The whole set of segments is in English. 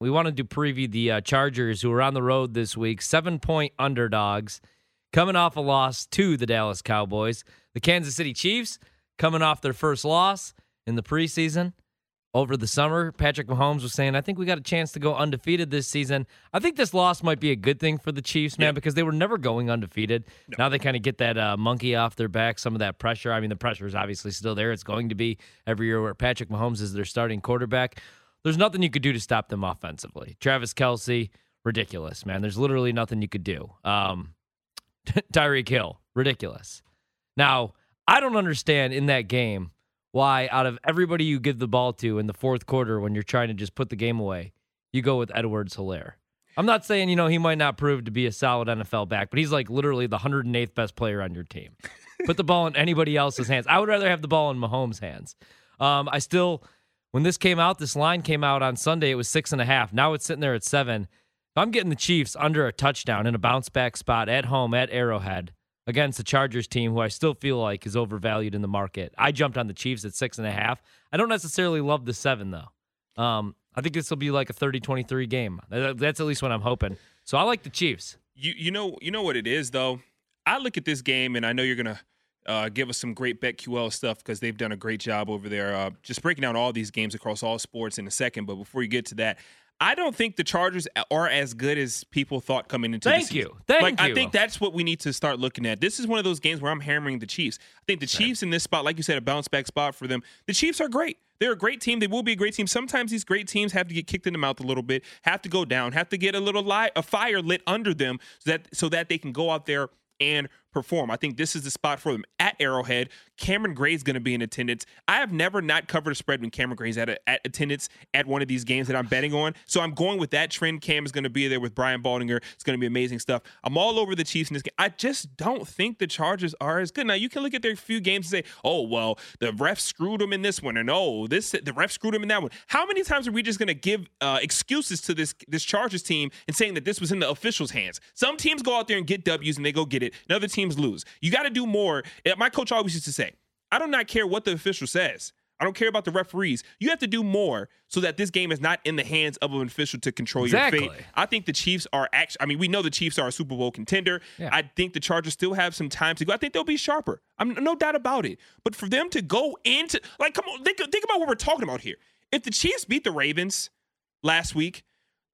We wanted to preview the uh, Chargers, who are on the road this week, seven point underdogs, coming off a loss to the Dallas Cowboys. The Kansas City Chiefs coming off their first loss in the preseason over the summer. Patrick Mahomes was saying, I think we got a chance to go undefeated this season. I think this loss might be a good thing for the Chiefs, man, because they were never going undefeated. Now they kind of get that uh, monkey off their back, some of that pressure. I mean, the pressure is obviously still there. It's going to be every year where Patrick Mahomes is their starting quarterback. There's nothing you could do to stop them offensively. Travis Kelce, ridiculous, man. There's literally nothing you could do. Um, Tyreek Hill, ridiculous. Now, I don't understand in that game why, out of everybody you give the ball to in the fourth quarter when you're trying to just put the game away, you go with Edwards Helaire. I'm not saying, you know, he might not prove to be a solid NFL back, but he's like literally the 108th best player on your team. Put the ball in anybody else's hands. I would rather have the ball in Mahomes' hands. Um, I still, when this came out, this line came out on Sunday, it was six and a half. Now it's sitting there at seven. If I'm getting the Chiefs under a touchdown in a bounce back spot at home at Arrowhead against the Chargers team, who I still feel like is overvalued in the market. I jumped on the Chiefs at six and a half. I don't necessarily love the seven, though. Um, I think this will be like a 30 23 game. That's at least what I'm hoping. So I like the Chiefs. You you know you know what it is though. I look at this game and I know you're gonna uh, give us some great BetQL stuff because they've done a great job over there, uh, just breaking down all these games across all sports in a second. But before you get to that, I don't think the Chargers are as good as people thought coming into Thank the you. Thank like, you. I think that's what we need to start looking at. This is one of those games where I'm hammering the Chiefs. I think the Chiefs in this spot, like you said, a bounce back spot for them. The Chiefs are great. They're a great team. They will be a great team. Sometimes these great teams have to get kicked in the mouth a little bit, have to go down, have to get a little light, a fire lit under them so that so that they can go out there and perform. I think this is the spot for them at Arrowhead. Cameron Gray is going to be in attendance. I have never not covered a spread when Cameron Gray's at, a, at attendance at one of these games that I'm betting on. So I'm going with that trend. Cam is going to be there with Brian Baldinger. It's going to be amazing stuff. I'm all over the Chiefs in this game. I just don't think the Chargers are as good. Now you can look at their few games and say, "Oh well, the ref screwed them in this one," and "Oh, this the ref screwed them in that one." How many times are we just going to give uh, excuses to this this Chargers team and saying that this was in the officials' hands? Some teams go out there and get W's and they go get it, and other teams lose. You got to do more. Uh, My coach always used to say, I do not care what the official says. I don't care about the referees. You have to do more so that this game is not in the hands of an official to control Exactly. your fate. I think the Chiefs are actually, I mean, we know the Chiefs are a Super Bowl contender. Yeah. I think the Chargers still have some time to go. I think they'll be sharper. I'm no doubt about it. But for them to go into, like, come on, think, think about what we're talking about here. If the Chiefs beat the Ravens last week,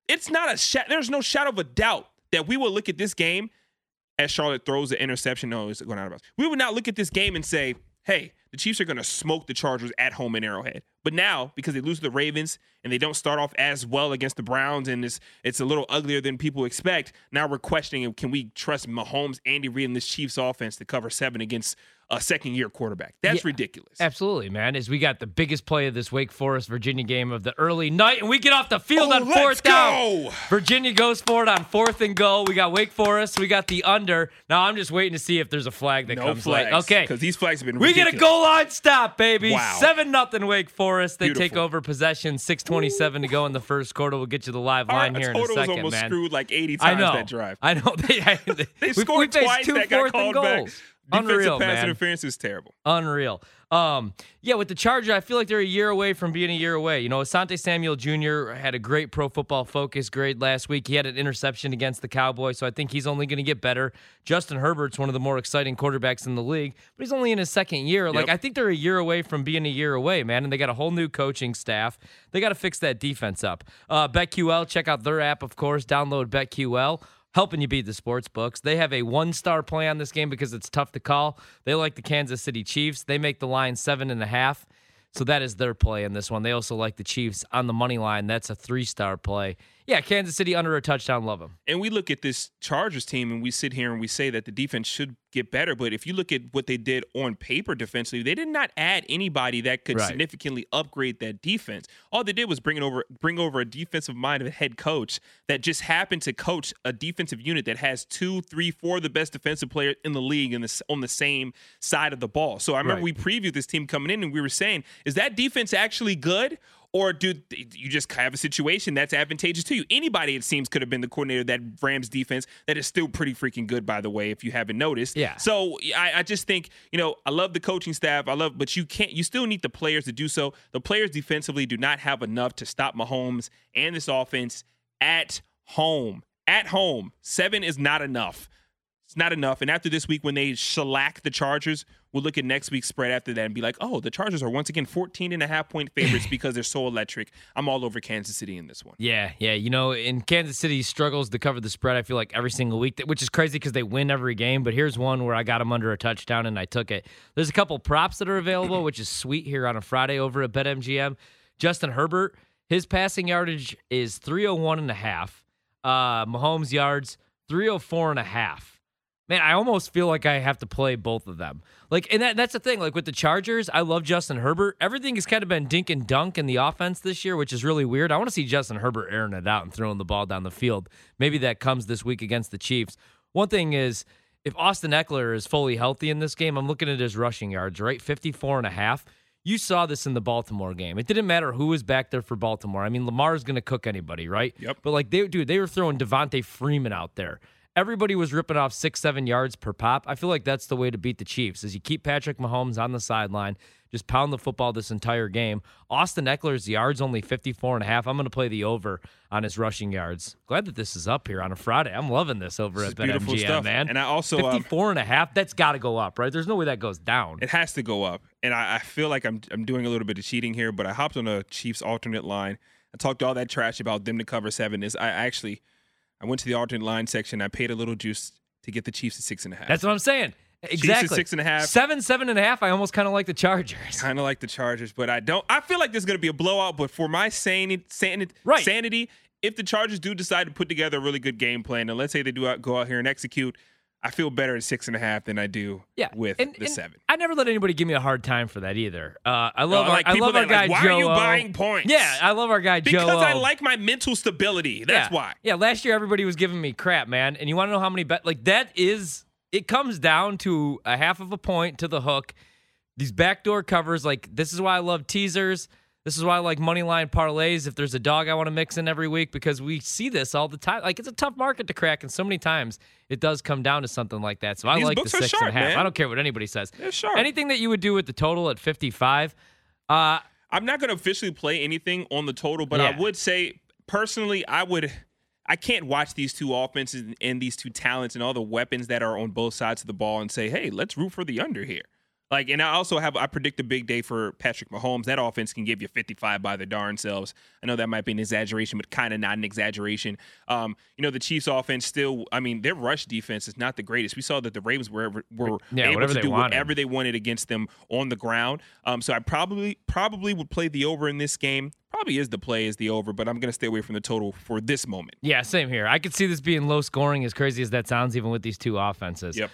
it's not a sha- there's no shadow of a doubt that we will look at this game as Charlotte throws the interception. No, it's going out of bounds. We would not look at this game and say, hey, the Chiefs are going to smoke the Chargers at home in Arrowhead. But now, because they lose the Ravens and they don't start off as well against the Browns and it's, it's a little uglier than people expect, now we're questioning can we trust Mahomes, Andy Reid, and this Chiefs offense to cover seven against a second year quarterback? That's Yeah. ridiculous. Absolutely, man. As we got the biggest play of this Wake Forest Virginia game of the early night, and we get off the field Oh, on fourth down. Virginia goes for it on fourth and goal. We got Wake Forest. We got the under. Now I'm just waiting to see if there's a flag that No comes flags. late. Okay, Because these flags have been we get a goal line stop, baby. Wow. Seven nothing Wake Forest. They take over possession. Six twenty seven to go in the first quarter. We'll get you the live Our line here in a second, almost man. screwed like 80 I know. that drive. I know. They, They we- scored we twice two that got called back. Defensive Unreal, pass man. interference is terrible. Unreal. Um, yeah, with the Chargers, I feel like they're a year away from being a year away. You know, Asante Samuel Jr. had a great pro football focus grade last week. He had an interception against the Cowboys, so I think he's only going to get better. Justin Herbert's one of the more exciting quarterbacks in the league, but he's only in his second year. Like, Yep. I think they're a year away from being a year away, man. And they got a whole new coaching staff. They got to fix that defense up. Uh, BetQL, check out their app, of course. Download BetQL helping you beat the sports books. They have a one star play on this game because it's tough to call. They like the Kansas City Chiefs. They make the line seven and a half. So that is their play in this one. They also like the Chiefs on the money line. That's a three star play. Yeah, Kansas City under a touchdown. Love them. And we look at this Chargers team and we sit here and we say that the defense should get better. But if you look at what they did on paper defensively, they did not add anybody that could Right. significantly upgrade that defense. All they did was bring it over, bring over a defensive minded head coach that just happened to coach a defensive unit that has two, three, four of the best defensive players in the league in this, on the same side of the ball. So I remember Right. we previewed this team coming in and we were saying, is that defense actually good? Or do you just have a situation that's advantageous to you? Anybody, it seems, could have been the coordinator of that Rams defense that is still pretty freaking good, by the way, if you haven't noticed. Yeah. So I, I just think, you know, I love the coaching staff. I love, but you can't, you still need the players to do so. The players defensively do not have enough to stop Mahomes and this offense at home. At home. Seven is not enough. It's not enough. And after this week, when they shellac the Chargers, we'll look at next week's spread after that and be like, oh, the Chargers are once again 14 and a half point favorites because they're so electric. I'm all over Kansas City in this one. Yeah, yeah. You know, in Kansas City struggles to cover the spread, I feel like every single week, which is crazy because they win every game. But here's one where I got them under a touchdown and I took it. There's a couple props that are available, which is sweet here on a Friday over at BetMGM. Justin Herbert, his passing yardage is 301 and a half. Uh, Mahomes yards, 304 and a half. Man, I almost feel like I have to play both of them. Like, and that, that's the thing. Like with the Chargers, I love Justin Herbert. Everything has kind of been dink and dunk in the offense this year, which is really weird. I want to see Justin Herbert airing it out and throwing the ball down the field. Maybe that comes this week against the Chiefs. One thing is, if Austin Ekeler is fully healthy in this game, I'm looking at his rushing yards, right? 54 and a half. You saw this in the Baltimore game. It didn't matter who was back there for Baltimore. I mean, Lamar is going to cook anybody, right? Yep. But like they dude, they were throwing Devonta Freeman out there everybody was ripping off six, seven yards per pop. I feel like that's the way to beat the Chiefs is you keep Patrick Mahomes on the sideline, just pound the football this entire game. Austin Ekeler's yards only 54 and a half. I'm going to play the over on his rushing yards. Glad that this is up here on a Friday. I'm loving this over This at BetMGM, stuff. man. And I also, um, 54 and a half, that's got to go up, right? There's no way that goes down. It has to go up. And I, I feel like I'm I'm doing a little bit of cheating here, but I hopped on a Chiefs alternate line. I talked all that trash about them to cover seven. Is I actually I went to the alternate line section. I paid a little juice to get the Chiefs at six and a half. That's what I'm saying. at Exactly. six and a half. Seven, seven and a half. I almost kind of like the Chargers. kind of like the Chargers, but I don't. I feel like there's going to be a blowout. But for my sanity, sanity, Right. sanity, if the Chargers do decide to put together a really good game plan, and let's say they do out, go out here and execute, I feel better at six and a half than I do Yeah, with and- the and seven. I never let anybody give me a hard time for that either. Uh, I love Uh, our, like I love our guy like, why Joe. are you O. buying points? Yeah, I love our guy Joe. because I like my mental stability. That's yeah. why. Yeah, last year everybody was giving me crap, man. And you want to know how many bet? Like that is it comes down to a half of a point to the hook. These backdoor covers, like this is why I love teasers. This is why I like money line parlays. If there's a dog I want to mix in every week, because we see this all the time. Like it's a tough market to crack, and so many times it does come down to something like that. So I These like the six and a half. man. I don't care what anybody says. They're sharp. Anything that you would do with the total at 55. Uh, I'm not going to officially play anything on the total, but Yeah. I would say personally, I would. I can't watch these two offenses and- and these two talents and all the weapons that are on both sides of the ball and say, "Hey, let's root for the under here." Like, and I also have I predict a big day for Patrick Mahomes. That offense can give you 55 by their darn selves. I know that might be an exaggeration, but kind of not an exaggeration. Um, you know, the Chiefs' offense still. I mean, their rush defense is not the greatest. We saw that the Ravens were were Yeah, able to do wanted. whatever they wanted against them on the ground. Um, so I probably probably would play the over in this game. Probably is the play is the over, but I'm going to stay away from the total for this moment. yeah, same here. I could see this being low scoring, as crazy as that sounds, even with these two offenses. Yep.